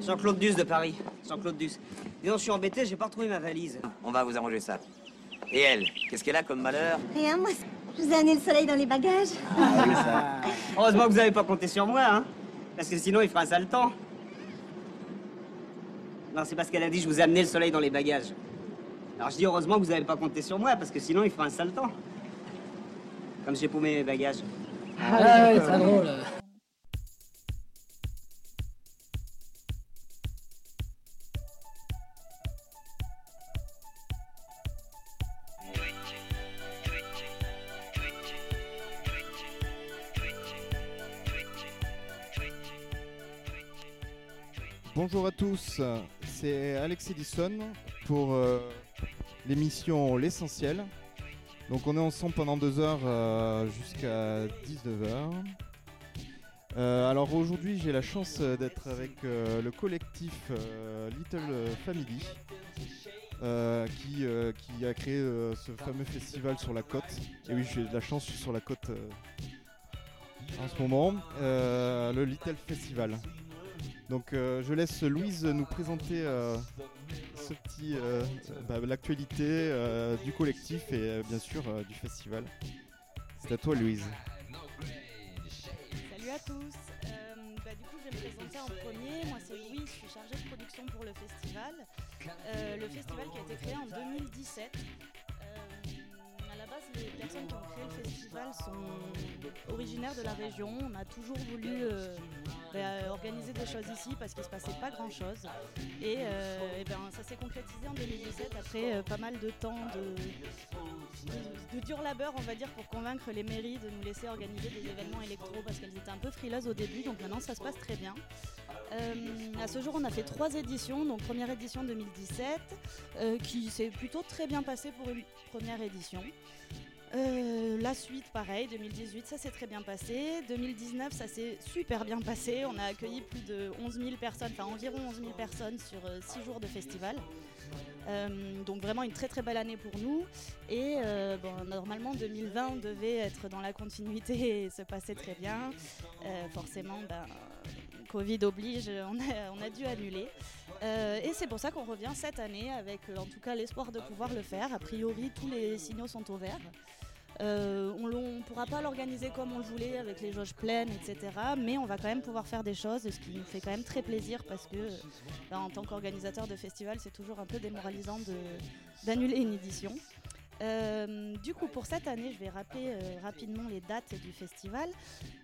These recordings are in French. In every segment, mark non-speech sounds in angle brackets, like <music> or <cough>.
Jean-Claude Duss de Paris. Jean-Claude Duss. Dis donc, je suis embêté, j'ai pas retrouvé ma valise. On va vous arranger ça. Et elle, qu'est-ce qu'elle a comme malheur? Rien, moi, je vous ai amené le soleil dans les bagages. <laughs> Heureusement que vous avez pas compté sur moi, hein. Parce que sinon, il fera un sale temps. Non, c'est parce qu'elle a dit je vous ai amené le soleil dans les bagages. Alors je dis heureusement que vous avez pas compté sur moi, parce que sinon, il fera un sale temps. Comme j'ai paumé mes bagages. Ah ouais, très drôle. Bonjour à tous, c'est Alex Edison pour euh, l'émission L'essentiel. Donc on est ensemble pendant deux heures euh, jusqu'à 19h. Euh, alors aujourd'hui j'ai la chance d'être avec le collectif Little Family qui, a créé ce fameux festival sur la côte. Et oui j'ai de la chance, sur la côte en ce moment, le Little Festival. Donc euh, je laisse Louise nous présenter euh, euh, bah, l'actualité du collectif et bien sûr du festival. C'est à toi Louise. Salut à tous. Bah, du coup, je vais me présenter en premier. Moi, c'est Louis, je suis chargée de production pour le festival. Le festival qui a été créé en 2017. Les personnes qui ont créé le festival sont originaires de la région. On a toujours voulu euh, organiser des choses ici parce qu'il ne se passait pas grand-chose. Et, euh, et ben, ça s'est concrétisé en 2017 après euh, pas mal de temps de, de, dur labeur, on va dire, pour convaincre les mairies de nous laisser organiser des événements électro parce qu'elles étaient un peu frileuses au début. Donc maintenant, ça se passe très bien. À ce jour, on a fait trois éditions. Donc première édition 2017, euh, qui s'est plutôt très bien passée pour une première édition. Euh, la suite, pareil, 2018, ça s'est très bien passé. 2019, ça s'est super bien passé. On a accueilli plus de 11 000 personnes, enfin environ 11 000 personnes sur 6 jours de festival. Euh, donc vraiment une très très belle année pour nous. Et euh, normalement 2020 devait être dans la continuité <laughs> et se passer très bien. Euh, forcément, ben, Covid oblige, on a, on a dû annuler. Euh, et c'est pour ça qu'on revient cette année avec euh, en tout cas l'espoir de pouvoir le faire. A priori, tous les signaux sont au vert. Euh, on ne pourra pas l'organiser comme on le voulait avec les jauges pleines, etc. Mais on va quand même pouvoir faire des choses, ce qui nous fait quand même très plaisir parce que, ben, en tant qu'organisateur de festival, c'est toujours un peu démoralisant d'annuler une édition. Euh, du coup, pour cette année, je vais rappeler euh, rapidement les dates du festival.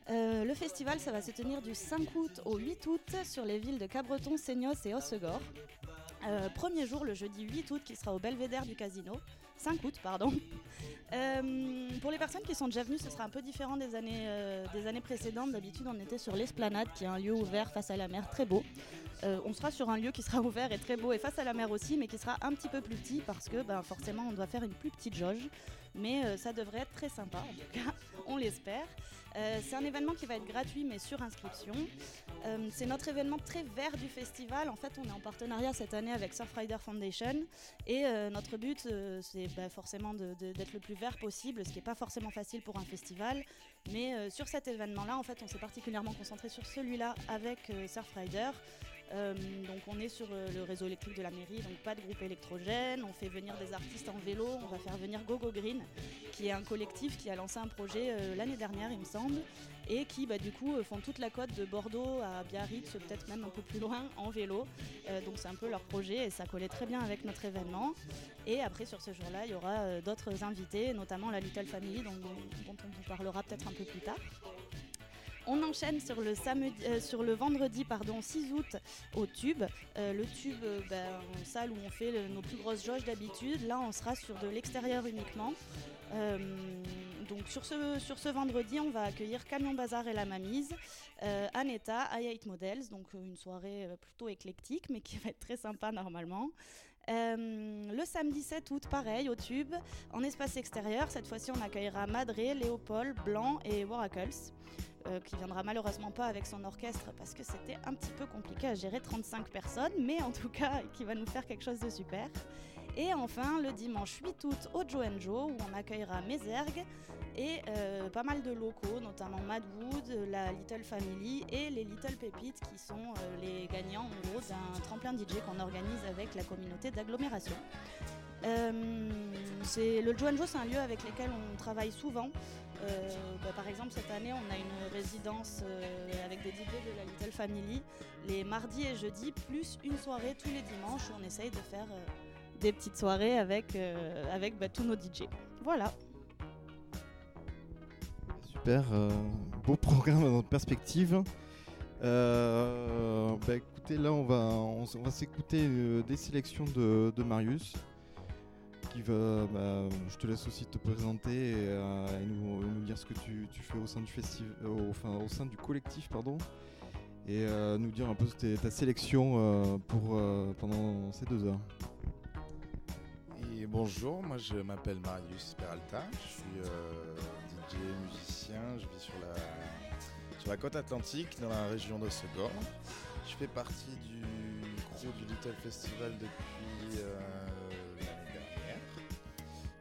Le festival, ça va se tenir du 5 août au 8 août sur les villes de Cabreton, Seignos et Hossegor. Premier jour, le jeudi 8 août, qui sera au Belvédère du Casino. 5 août, pardon. Euh, pour les personnes qui sont déjà venues, ce sera un peu différent des années, euh, des années précédentes. D'habitude, on était sur l'Esplanade, qui est un lieu ouvert face à la mer, très beau. Euh, on sera sur un lieu qui sera ouvert et très beau et face à la mer aussi, mais qui sera un petit peu plus petit parce que ben, forcément, on doit faire une plus petite jauge. Mais euh, ça devrait être très sympa, en tout cas, <laughs> on l'espère. Euh, c'est un événement qui va être gratuit mais sur inscription. C'est notre événement très vert du festival. En fait, on est en partenariat cette année avec Surfrider Foundation et notre but, c'est bah, forcément d'être le plus vert possible, ce qui n'est pas forcément facile pour un festival. Mais sur cet événement-là, en fait, on s'est particulièrement concentré sur celui-là avec Surfrider. Euh, donc on est sur euh, le réseau électrique de la mairie, donc pas de groupe électrogène. On fait venir des artistes en vélo. On va faire venir GoGo Green, qui est un collectif qui a lancé un projet euh, l'année dernière, il me semble, et qui bah, du coup font toute la côte de Bordeaux à Biarritz, peut-être même un peu plus loin, en vélo. Donc c'est un peu leur projet et ça collait très bien avec notre événement. Et après sur ce jour-là, il y aura d'autres invités, notamment la Little Family, dont on vous parlera peut-être un peu plus tard. On enchaîne sur le, samedi, euh, sur le vendredi pardon, 6 août au Tube. Euh, le Tube, euh, ben, en salle où on fait nos plus grosses jauges d'habitude. Là, on sera sur de l'extérieur uniquement. Donc sur ce, sur ce vendredi, on va accueillir Camion Bazar et la Mamise, Aneta, I Models, donc une soirée plutôt éclectique, mais qui va être très sympa normalement. Euh, le samedi 7 août, pareil, au Tube, en espace extérieur. Cette fois-ci, on accueillera Madré, Léopold, Blanc et Waracles, euh, qui viendra malheureusement pas avec son orchestre parce que c'était un petit peu compliqué à gérer 35 personnes, mais en tout cas, qui va nous faire quelque chose de super. Et enfin, le dimanche 8 août au Joe Joe, où on accueillera Mézergue et euh, pas mal de locaux, notamment Madwood, la Little Family et les Little Pépites, qui sont euh, les gagnants en gros d'un tremplin DJ qu'on organise avec la communauté d'agglomération. Euh, le Joe Joe, c'est un lieu avec lequel on travaille souvent. Euh, bah, par exemple, cette année, on a une résidence avec des DJ de la Little Family les mardis et jeudis, plus une soirée tous les dimanches où on essaye de faire des petites soirées avec, euh, avec bah, tous nos DJ. Voilà. Super, euh, beau programme en perspective. Euh, bah, écoutez, là on va, on, va s'écouter des sélections de, Marius. Qui va, bah, je te laisse aussi te présenter et, nous, dire ce que tu, fais au sein du festival, enfin, au sein du collectif, pardon, et nous dire un peu tes- ta sélection pour pendant ces deux heures. Bonjour, moi je m'appelle Marius Peralta, je suis euh, DJ, musicien, je vis sur la, sur la côte atlantique, dans la région d'Ossegor. Je fais partie du crew du Little Festival depuis euh, l'année dernière.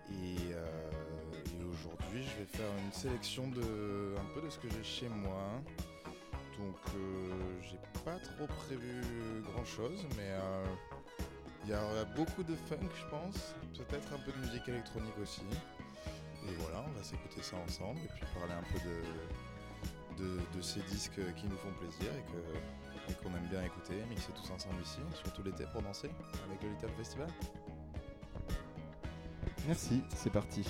Et, euh, et aujourd'hui, je vais faire une sélection de un peu de ce que j'ai chez moi. Donc, j'ai pas trop prévu grand chose, mais il y aura beaucoup de funk, je pense. Peut-être un peu de musique électronique aussi. Et voilà, on va s'écouter ça ensemble et puis parler un peu de, de, ces disques qui nous font plaisir et et qu'on aime bien écouter, mixer tous ensemble ici, surtout l'été pour danser avec le Little Festival. Merci, c'est parti.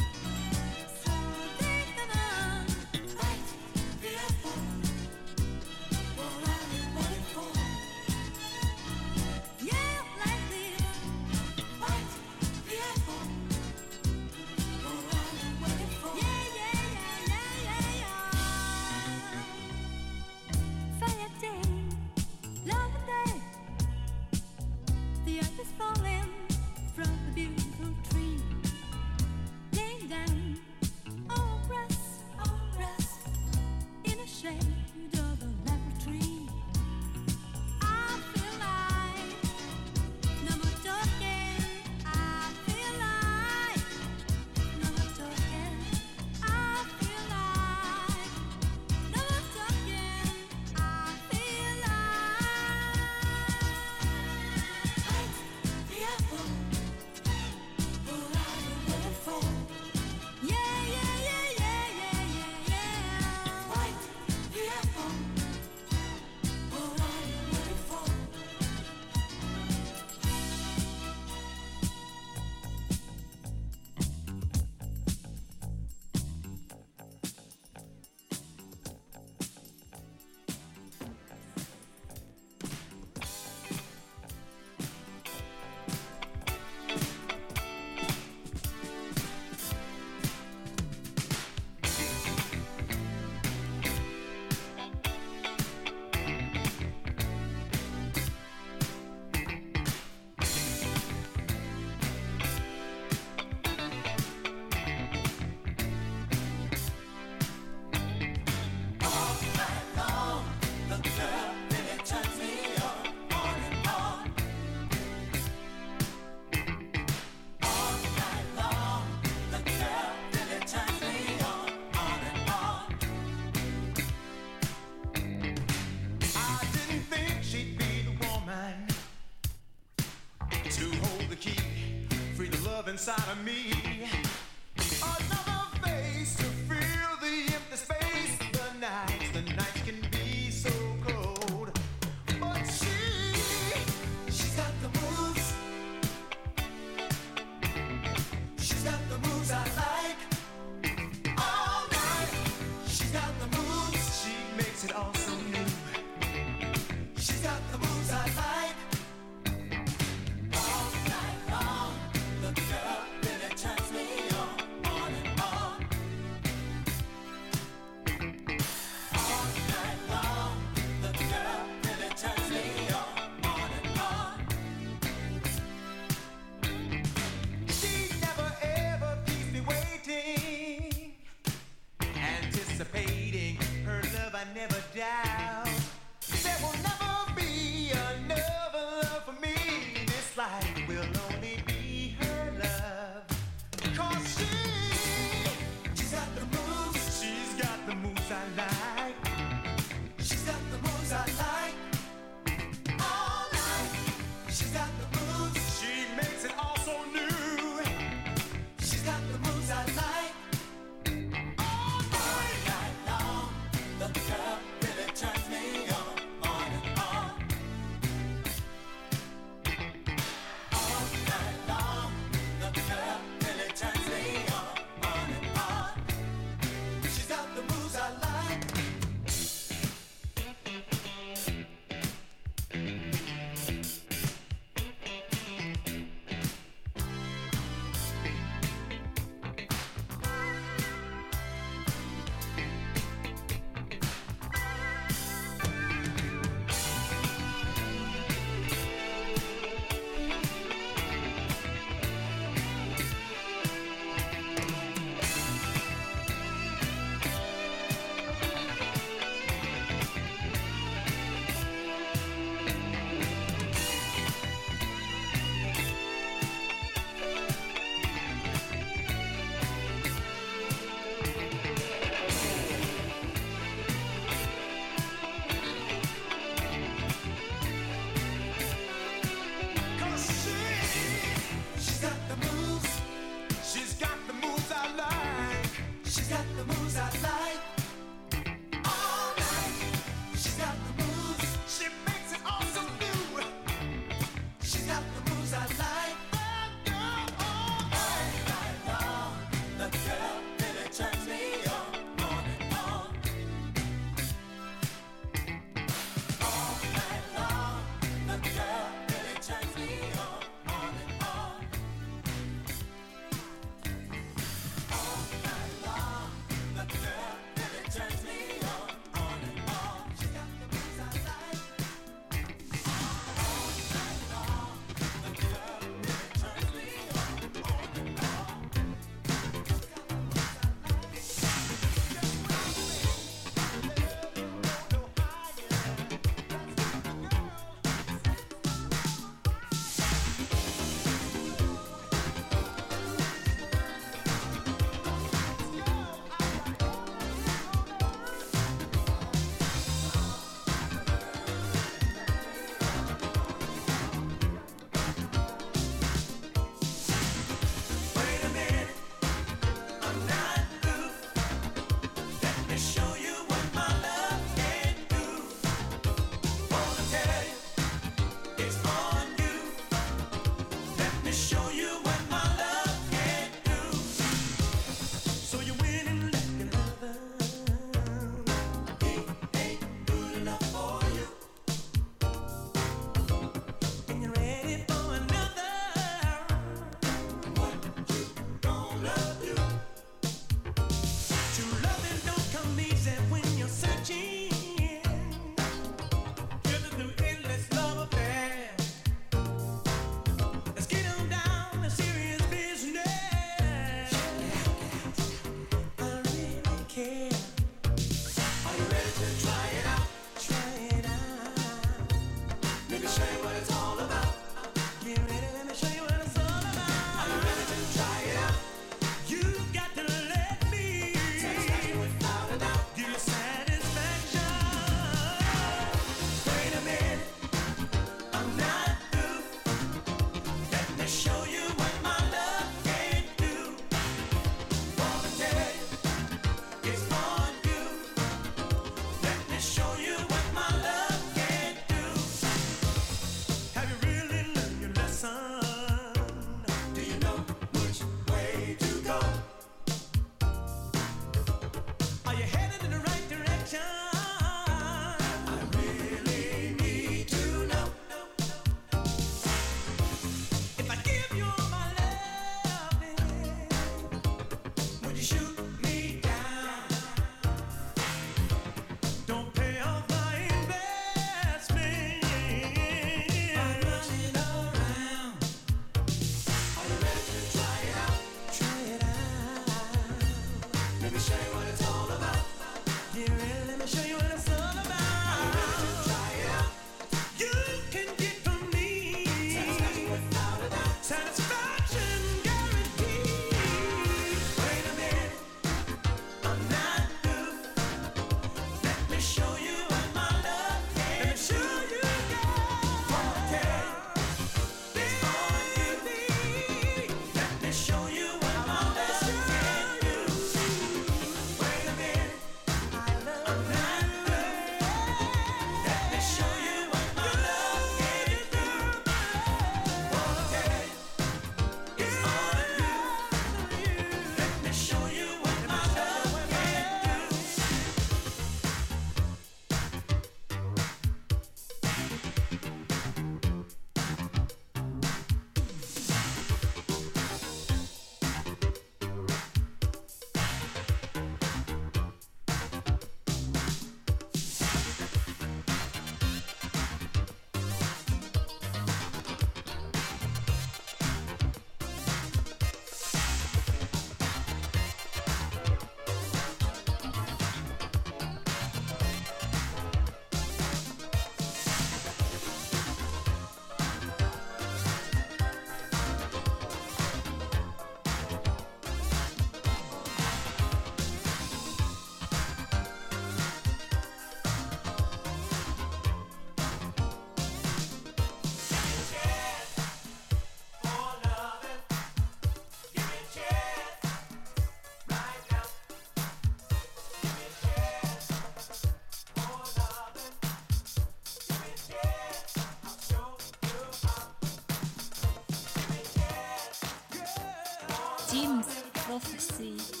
Jim's Prophecy.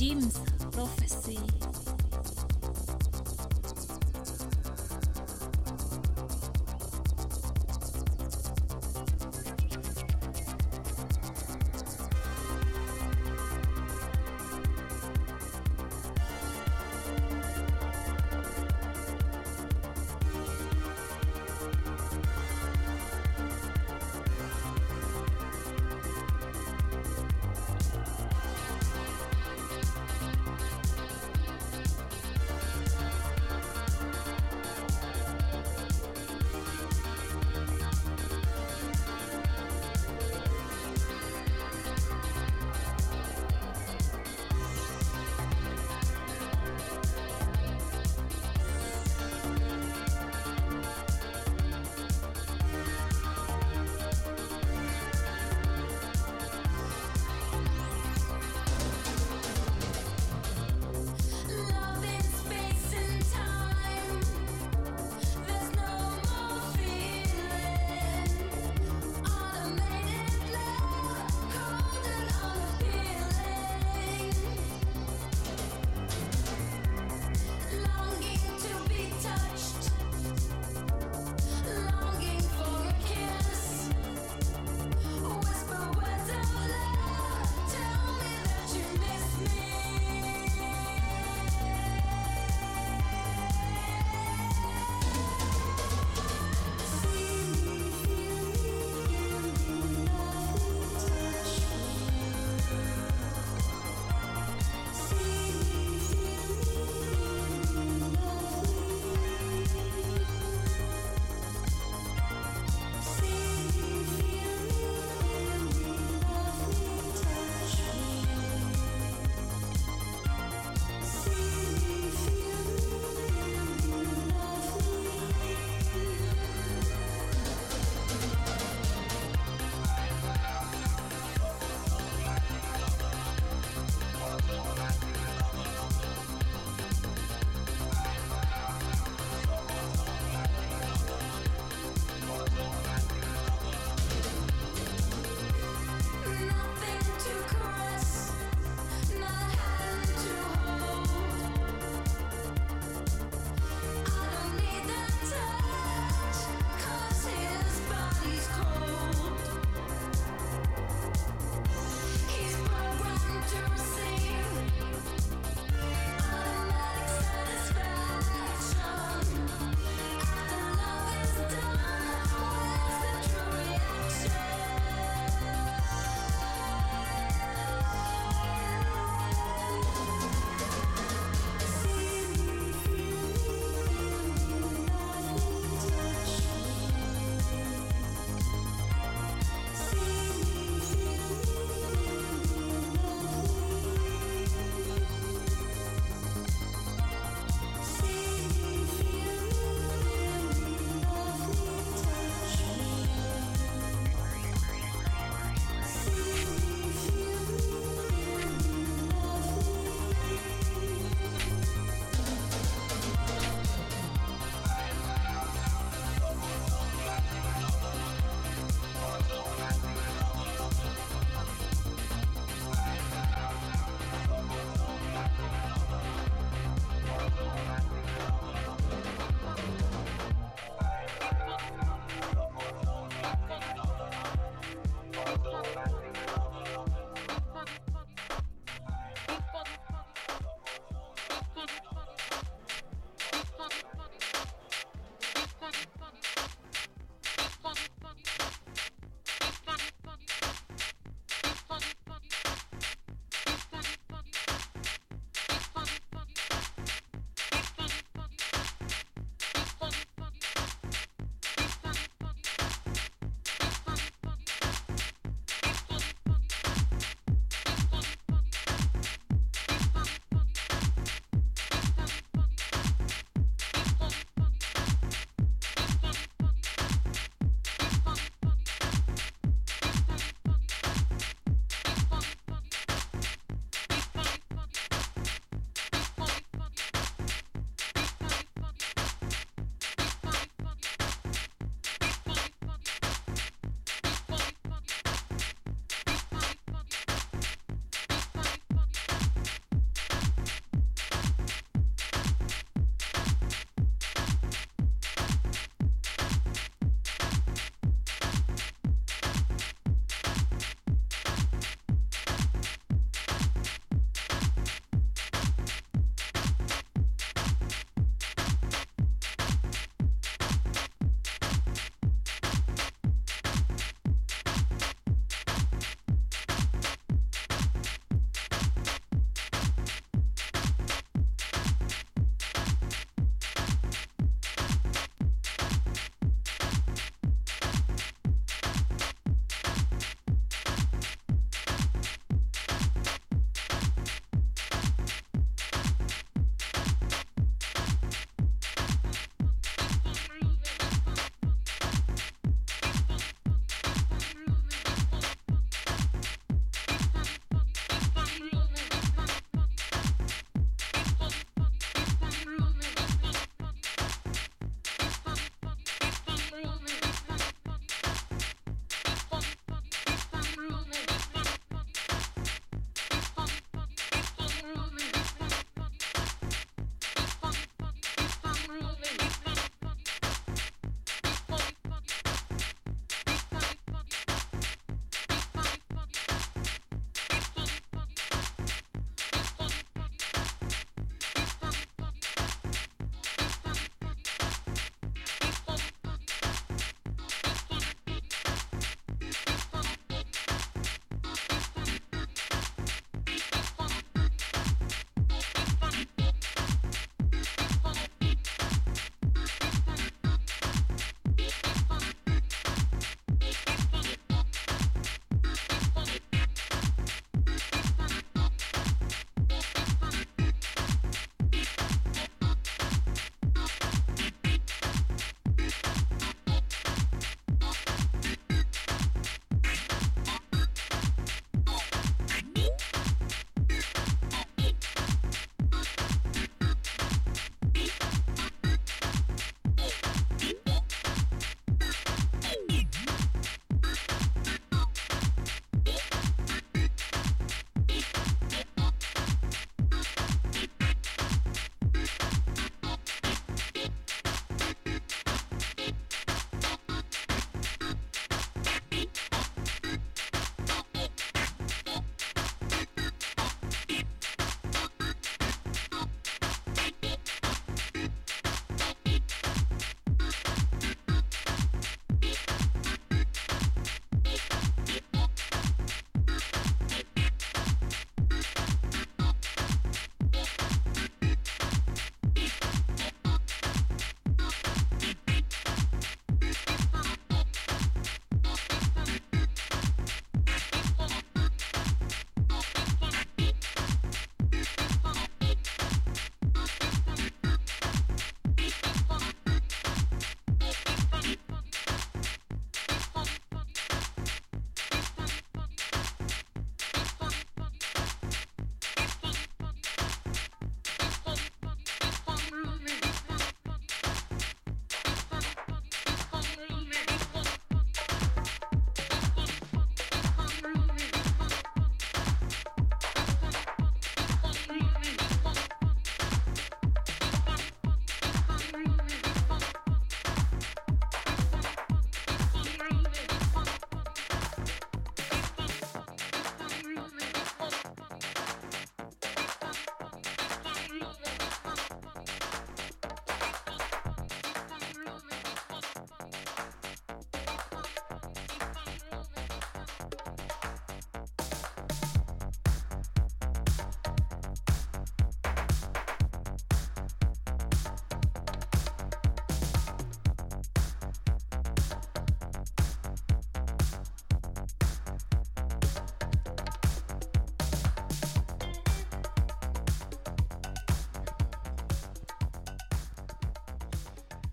Jim's Prophecy.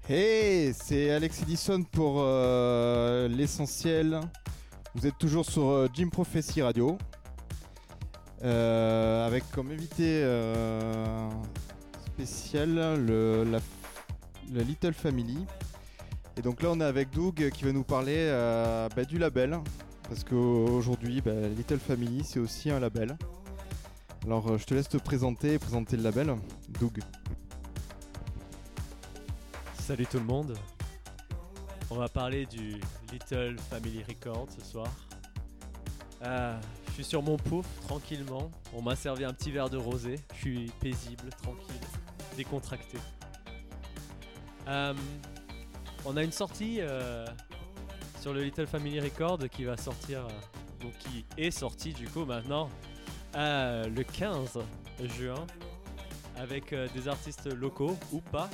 Hey, c'est Alex Edison pour euh, l'essentiel. Vous êtes toujours sur euh, Jim Prophecy Radio. Euh, avec comme invité euh, spécial le, la, Little Family. Et donc là, on est avec Doug qui va nous parler euh, bah, du label. Parce qu'aujourd'hui, bah, Little Family, c'est aussi un label. Alors, euh, je te laisse te présenter présenter le label. Doug. Salut tout le monde. On va parler du Little Family Record ce soir. Euh, je suis sur mon pouf, tranquillement. On m'a servi un petit verre de rosé. Je suis paisible, tranquille, décontracté. Euh, on a une sortie euh, sur le Little Family Record qui va sortir, donc qui est sorti du coup maintenant le 15 juin avec des artistes locaux ou pas,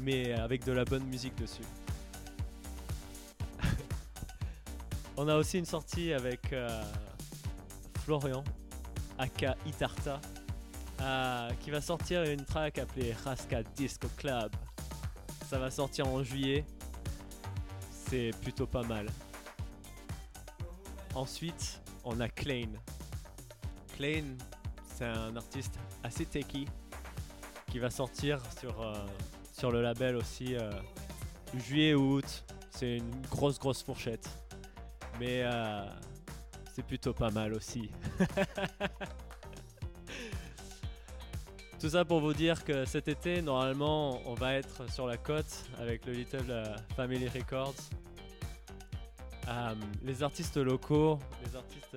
mais avec de la bonne musique dessus. <laughs> On a aussi une sortie avec euh, Florian, aka Itarta, euh, qui va sortir une track appelée Raska Disco Club. Ça va sortir en juillet. C'est plutôt pas mal. Ensuite, on a Klein. Klein, c'est un artiste assez techy qui va sortir sur, euh, sur le label aussi euh, juillet-août. C'est une grosse grosse fourchette. Mais euh, c'est plutôt pas mal aussi. <laughs> Tout ça pour vous dire que cet été, normalement, on va être sur la côte avec le Little euh, Family Records. Les artistes locaux, les artistes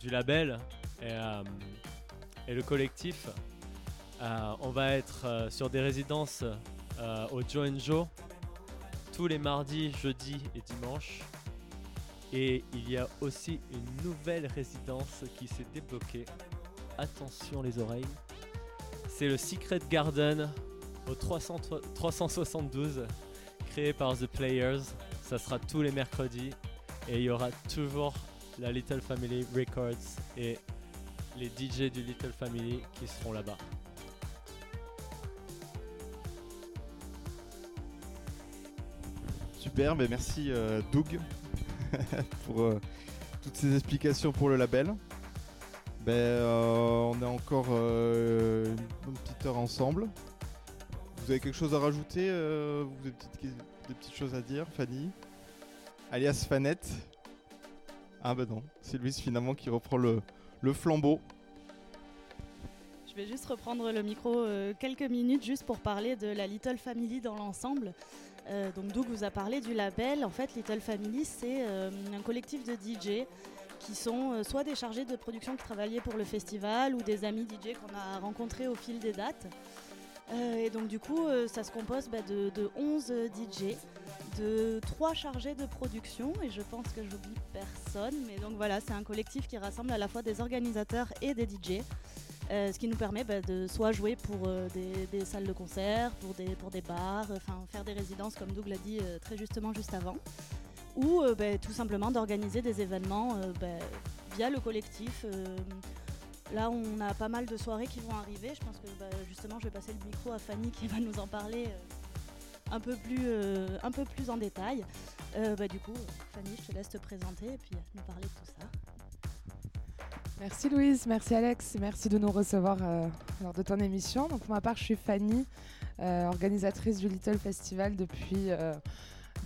du label et, et le collectif, on va être sur des résidences euh, au Joe Joe tous les mardis, jeudis et dimanches. Et il y a aussi une nouvelle résidence qui s'est débloquée. Attention les oreilles. C'est le Secret Garden au 300 372 créé par The Players. Ça sera tous les mercredis et il y aura toujours la Little Family Records et les DJ du Little Family qui seront là-bas. Super, merci euh, Doug <laughs> pour euh, toutes ces explications pour le label. Ben, euh, on est encore une petite heure ensemble. Vous avez quelque chose à rajouter Vous avez des petites, choses à dire, Fanny? Alias Fanette Ah ben non, c'est Louise finalement qui reprend le, flambeau. Je vais juste reprendre le micro quelques minutes juste pour parler de la Little Family dans l'ensemble. Euh, donc Doug vous a parlé du label. En fait, Little Family, c'est euh, un collectif de DJ qui sont euh, soit des chargés de production qui travaillaient pour le festival ou des amis DJ qu'on a rencontrés au fil des dates. Et donc du coup, ça se compose bah, de, de 11 DJ, de 3 chargés de production, et je pense que j'oublie personne. Mais donc voilà, c'est un collectif qui rassemble à la fois des organisateurs et des DJ. Euh, ce qui nous permet bah, de soit jouer pour euh, des, salles de concert, pour des, pour des bars, enfin faire des résidences comme Doug l'a dit euh, très justement juste avant, ou euh, bah, tout simplement d'organiser des événements euh, bah, via le collectif. euh, Là, on a pas mal de soirées qui vont arriver. Je pense que justement, je vais passer le micro à Fanny qui va nous en parler euh, un, peu plus, euh, un peu plus en détail. Euh, du coup, Fanny, je te laisse te présenter et puis euh, nous parler de tout ça. Merci Louise, merci Alex, merci de nous recevoir euh, lors de ton émission. Donc pour ma part, je suis Fanny, euh, organisatrice du Little Festival depuis, euh,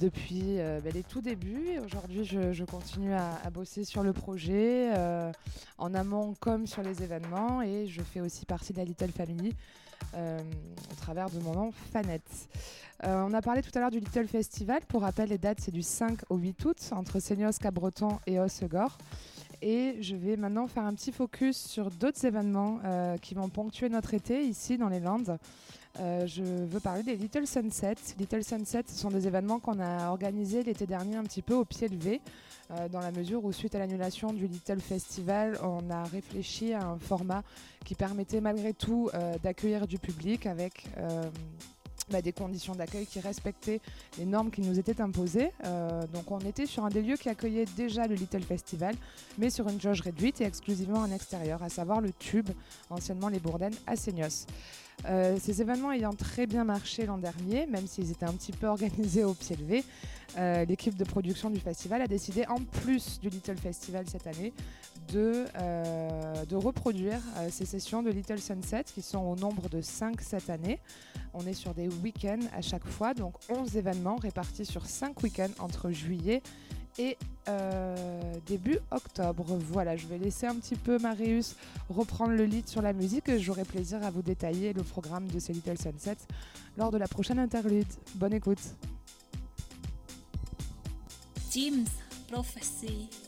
depuis ben, les tout débuts. Aujourd'hui, je, continue à, bosser sur le projet, en amont comme sur les événements, et je fais aussi partie de la Little Family. au travers de mon nom Fanette. On a parlé tout à l'heure du Little Festival. Pour rappel, les dates, c'est du 5 au 8 août entre Seignos, Cabreton et Hossegor. Et je vais maintenant faire un petit focus sur d'autres événements euh, qui vont ponctuer notre été ici dans les Landes. Euh, je veux parler des Little Sunset. Little Sunset, ce sont des événements qu'on a organisés l'été dernier un petit peu au pied levé, euh, dans la mesure où suite à l'annulation du Little Festival, on a réfléchi à un format qui permettait malgré tout d'accueillir du public avec bah, des conditions d'accueil qui respectaient les normes qui nous étaient imposées. Euh, donc on était sur un des lieux qui accueillait déjà le Little Festival, mais sur une jauge réduite et exclusivement en extérieur, à savoir le Tube, anciennement les Bourdaines à Seignos. Euh, ces événements ayant très bien marché l'an dernier, même s'ils étaient un petit peu organisés au pied levé, euh, l'équipe de production du festival a décidé, en plus du Little Festival cette année, de, euh, reproduire ces sessions de Little Sunset qui sont au nombre de 5 cette année. On est sur des week-ends à chaque fois, donc 11 événements répartis sur 5 week-ends entre juillet et euh, début octobre. Voilà, je vais laisser un petit peu Marius reprendre le lead sur la musique j'aurai plaisir à vous détailler le programme de ces Little Sunsets lors de la prochaine interlude. Bonne écoute. Prophecy.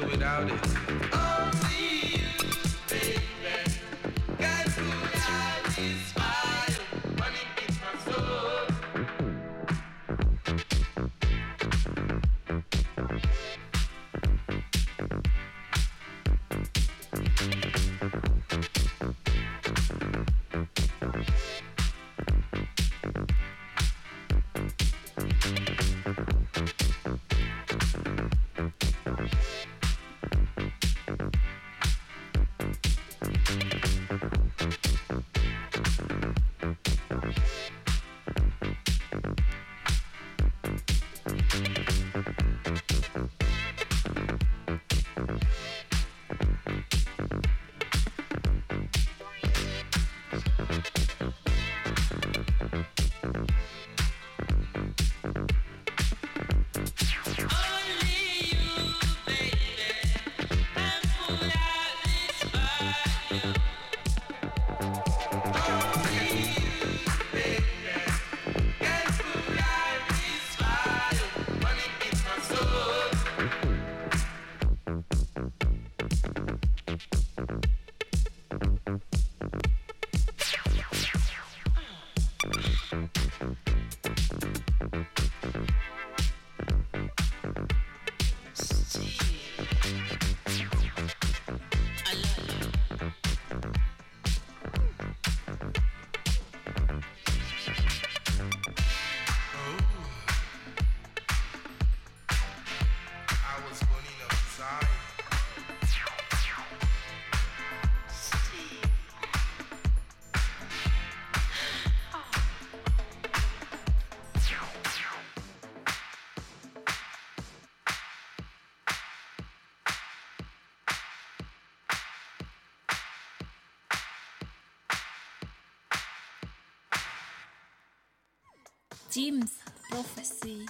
Do without it. Jim's Prophecy.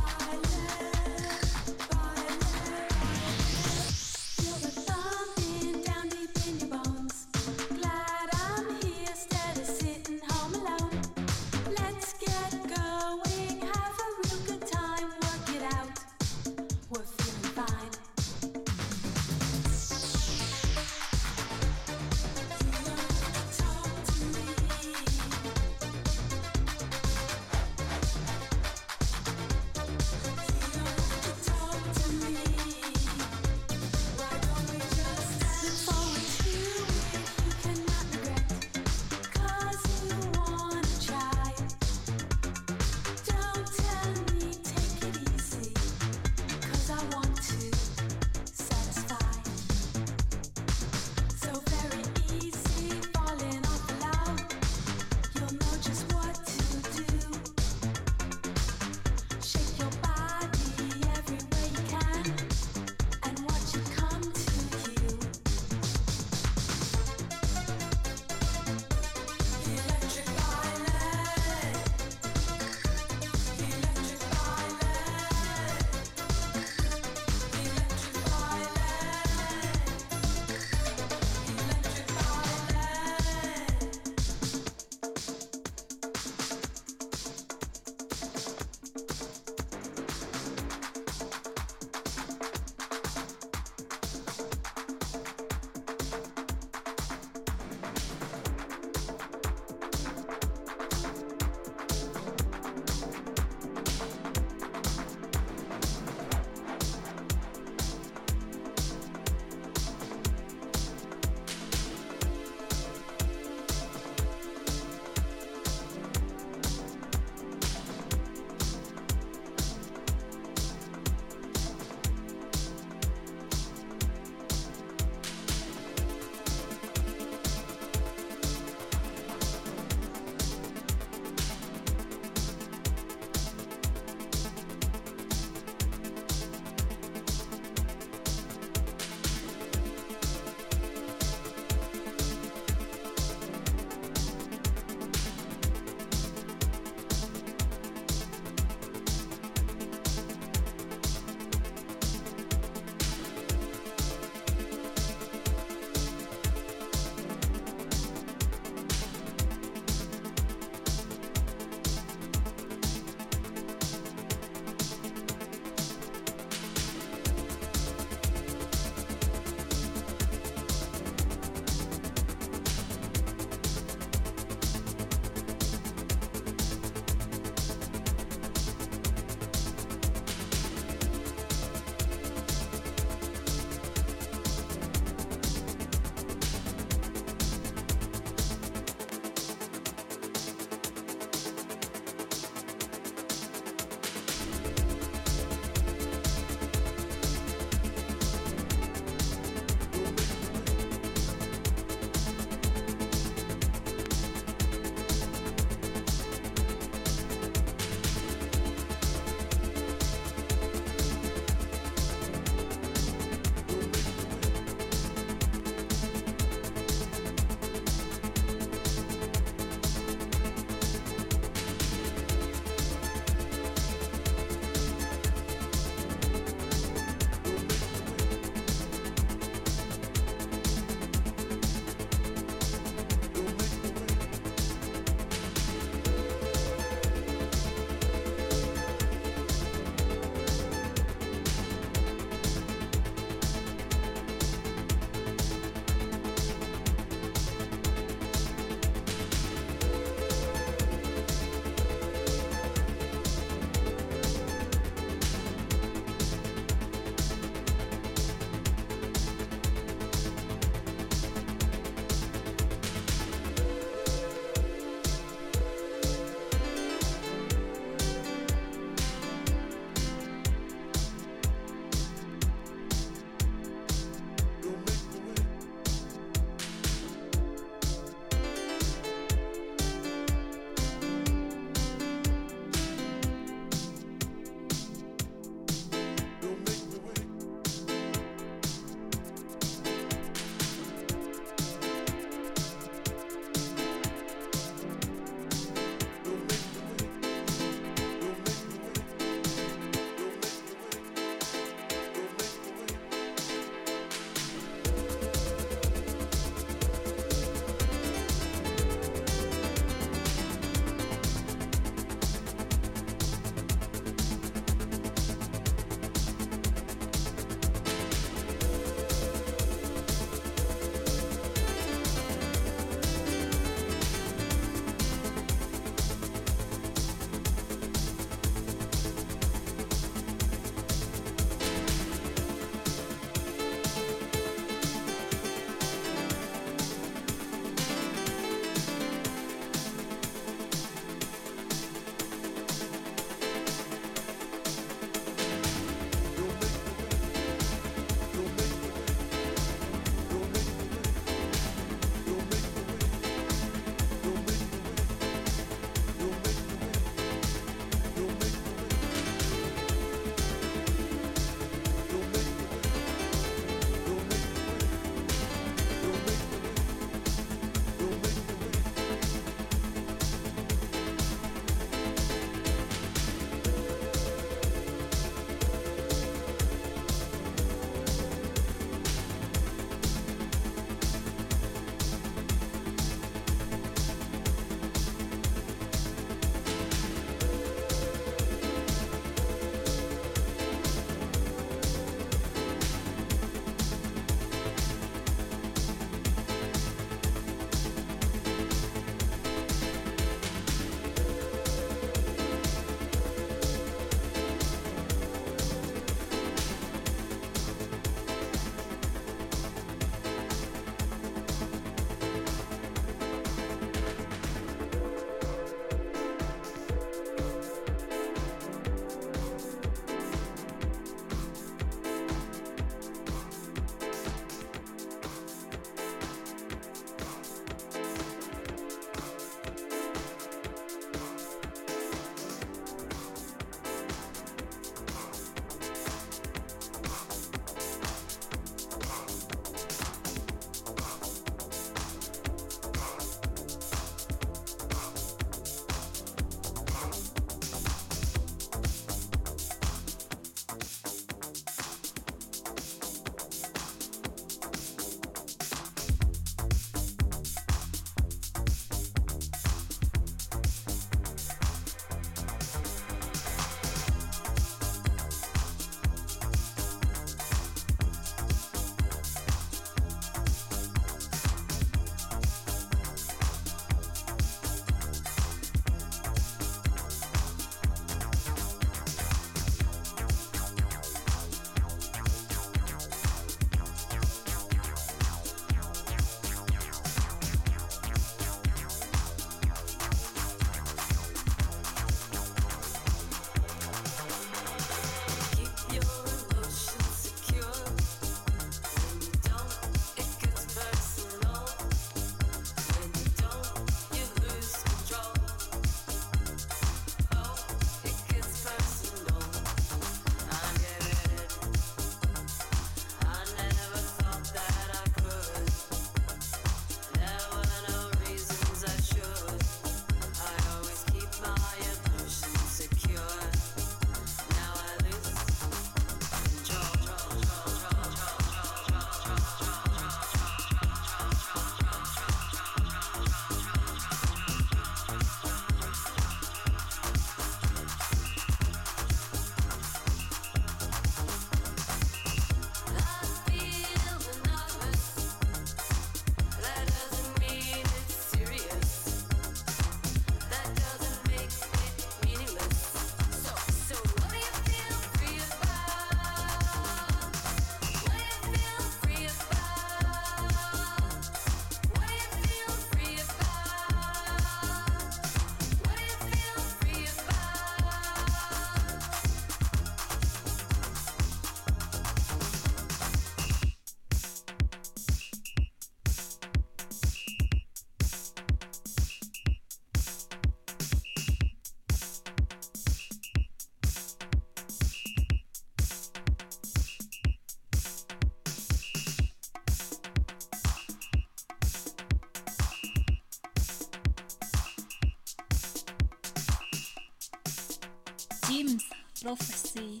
Jim's prophecy.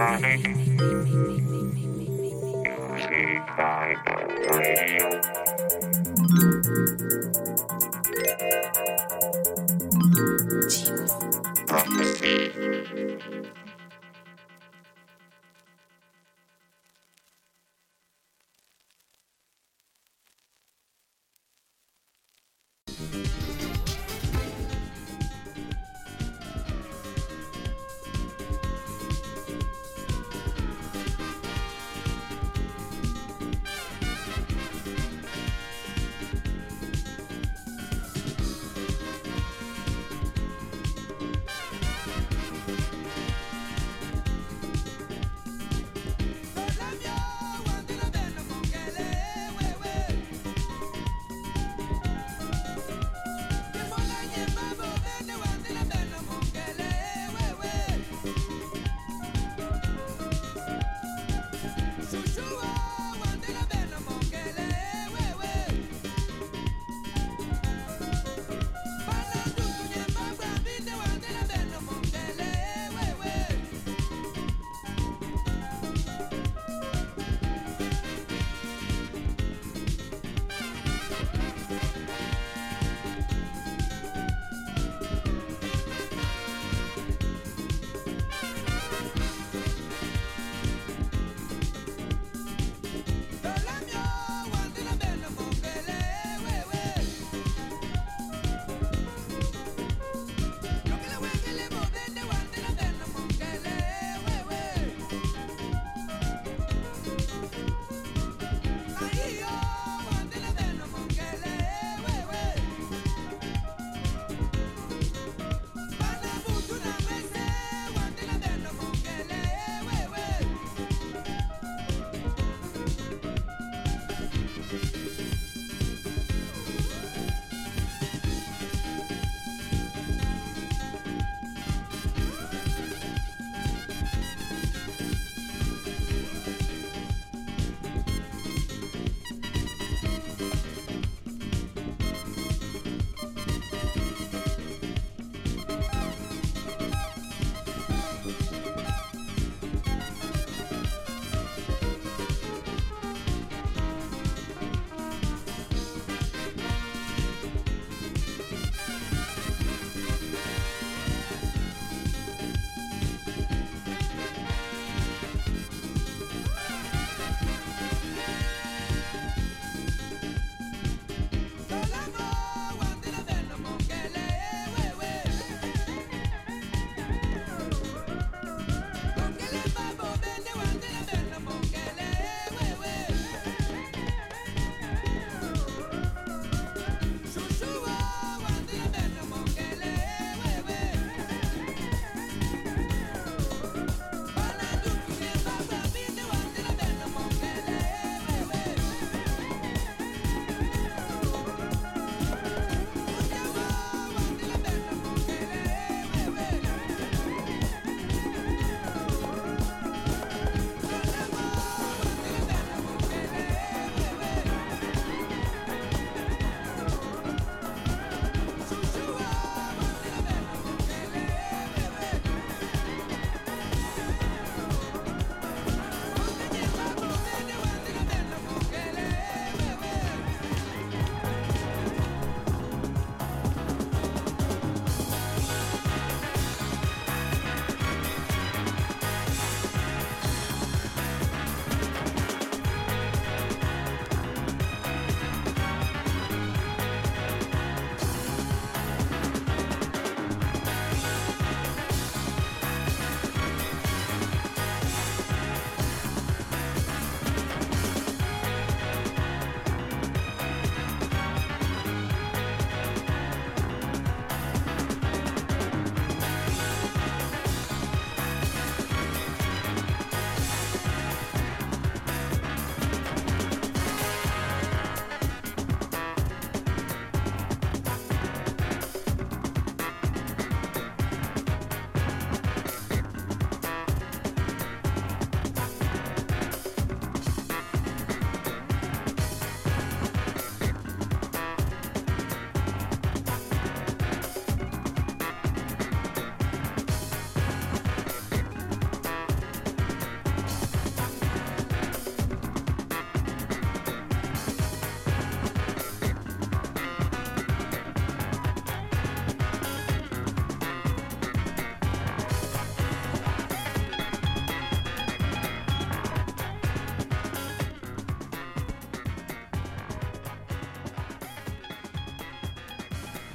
Bye.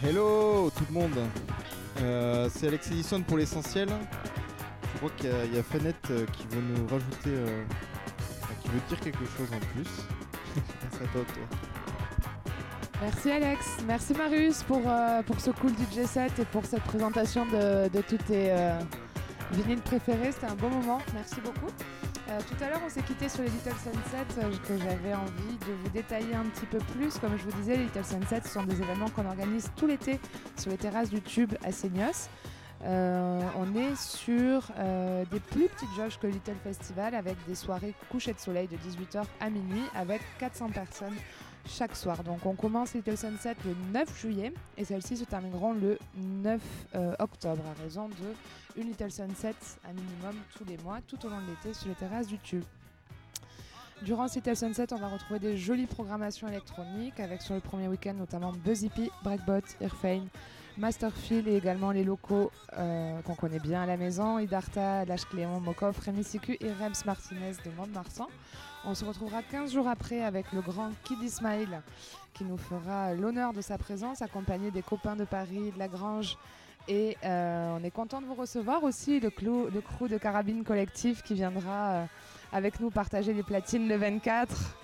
Hello tout le monde. Euh, c'est Alex Edison pour l'essentiel. Je crois qu'il y a, Fanette euh, qui veut nous rajouter, euh, qui veut dire quelque chose en plus. <laughs> À toi, toi. Merci Alex, merci Marius pour, pour ce cool DJ set et pour cette présentation de, de tous tes vinyles préférés. C'était un bon moment, merci beaucoup. Euh, tout à l'heure, on s'est quitté sur les Little Sunset euh, que j'avais envie de vous détailler un petit peu plus. Comme je vous disais, les Little Sunset sont des événements qu'on organise tout l'été sur les terrasses du Tube à Seignos. Euh, on est sur des plus petites jauges que Little Festival avec des soirées coucher de soleil de 18h à minuit avec 400 personnes chaque soir. Donc on commence Little Sunset le 9 juillet et celles-ci se termineront le 9 euh, octobre à raison de une Little Sunset à minimum tous les mois tout au long de l'été sur les terrasses du Tube. Durant Little Sunset, on va retrouver des jolies programmations électroniques avec sur le premier week-end notamment Buzzy P, Breakbot, Irfane, Masterfield et également les locaux euh, qu'on connaît bien à la maison, Idarta, Lâche Cléon, Mokov, Rémi et Rems Martinez de Mont-de-Marsan. On se retrouvera 15 jours après avec le grand Kid Ismail qui nous fera l'honneur de sa présence accompagné des copains de Paris, de la Grange. Et euh, on est content de vous recevoir aussi, le, clou, crew de Carabine Collectif qui viendra euh, avec nous partager les platines le 24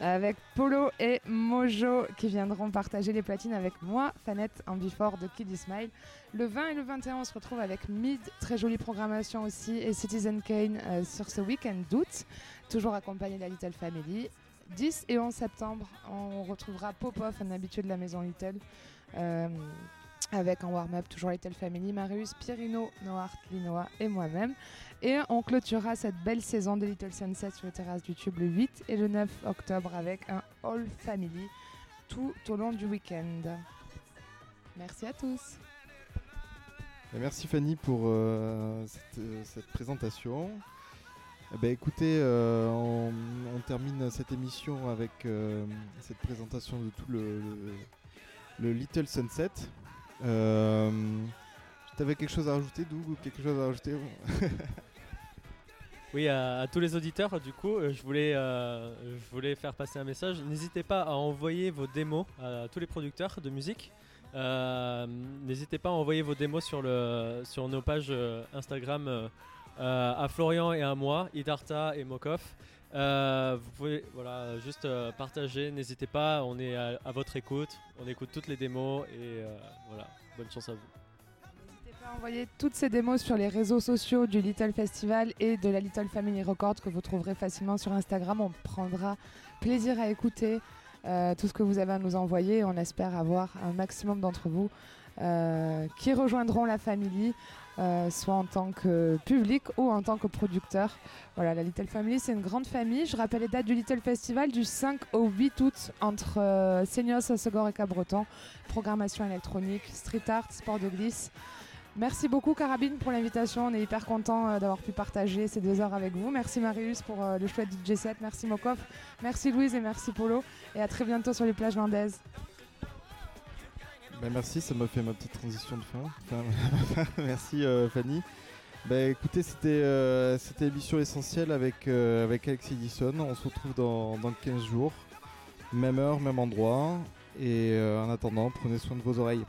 avec Polo et Mojo qui viendront partager les platines avec moi, Fanette Ambifort de Kid Ismail. Le 20 et le 21, on se retrouve avec Mid, très jolie programmation aussi, et Citizen Kane euh, sur ce week-end d'août, toujours accompagné de la Little Family. 10 et 11 septembre, on retrouvera Popov, un habitué de la maison Little. euh, avec en warm-up toujours Little Family, Marius, Pierino, Noart, Linoa et moi-même. Et on clôturera cette belle saison de Little Sunset sur les terrasses du Tube le 8 et le 9 octobre avec un All Family tout au long du week-end. Merci à tous. Merci Fanny pour euh, euh, cette présentation. Eh ben, écoutez, euh, on, termine cette émission avec euh, cette présentation de tout le, le- le Little Sunset. Euh, T'avais quelque chose à rajouter, Doug, ou quelque chose à rajouter <laughs> Oui, à, tous les auditeurs, du coup, euh, je voulais, je voulais faire passer un message. N'hésitez pas à envoyer vos démos à tous les producteurs de musique. N'hésitez pas à envoyer vos démos sur, le, sur nos pages Instagram à Florian et à moi, Idarta et Mokov. Euh, vous pouvez voilà, juste euh, partager, n'hésitez pas, on est à, votre écoute, on écoute toutes les démos et euh, voilà, bonne chance à vous. N'hésitez pas à envoyer toutes ces démos sur les réseaux sociaux du Little Festival et de la Little Family Records que vous trouverez facilement sur Instagram. On prendra plaisir à écouter euh, tout ce que vous avez à nous envoyer. On espère avoir un maximum d'entre vous euh, qui rejoindront la famille, euh, soit en tant que public ou en tant que producteur. Voilà, la Little Family, c'est une grande famille. Je rappelle les dates du Little Festival du 5 au 8 août entre euh, Seignos, et Cabreton. Programmation électronique, street art, sport de glisse. Merci beaucoup Carabine pour l'invitation. On est hyper content euh, d'avoir pu partager ces deux heures avec vous. Merci Marius pour euh, le chouette DJ set. Merci Mokov. Merci Louise et merci Polo. Et à très bientôt sur les plages landaises. Ben, merci, ça m'a fait ma petite transition de fin. <laughs> Merci euh, Fanny. Ben, écoutez, c'était euh, c'était l'émission essentielle avec, euh, avec Alex Edison. On se retrouve dans, dans 15 jours. Même heure, même endroit. Et euh, en attendant, prenez soin de vos oreilles.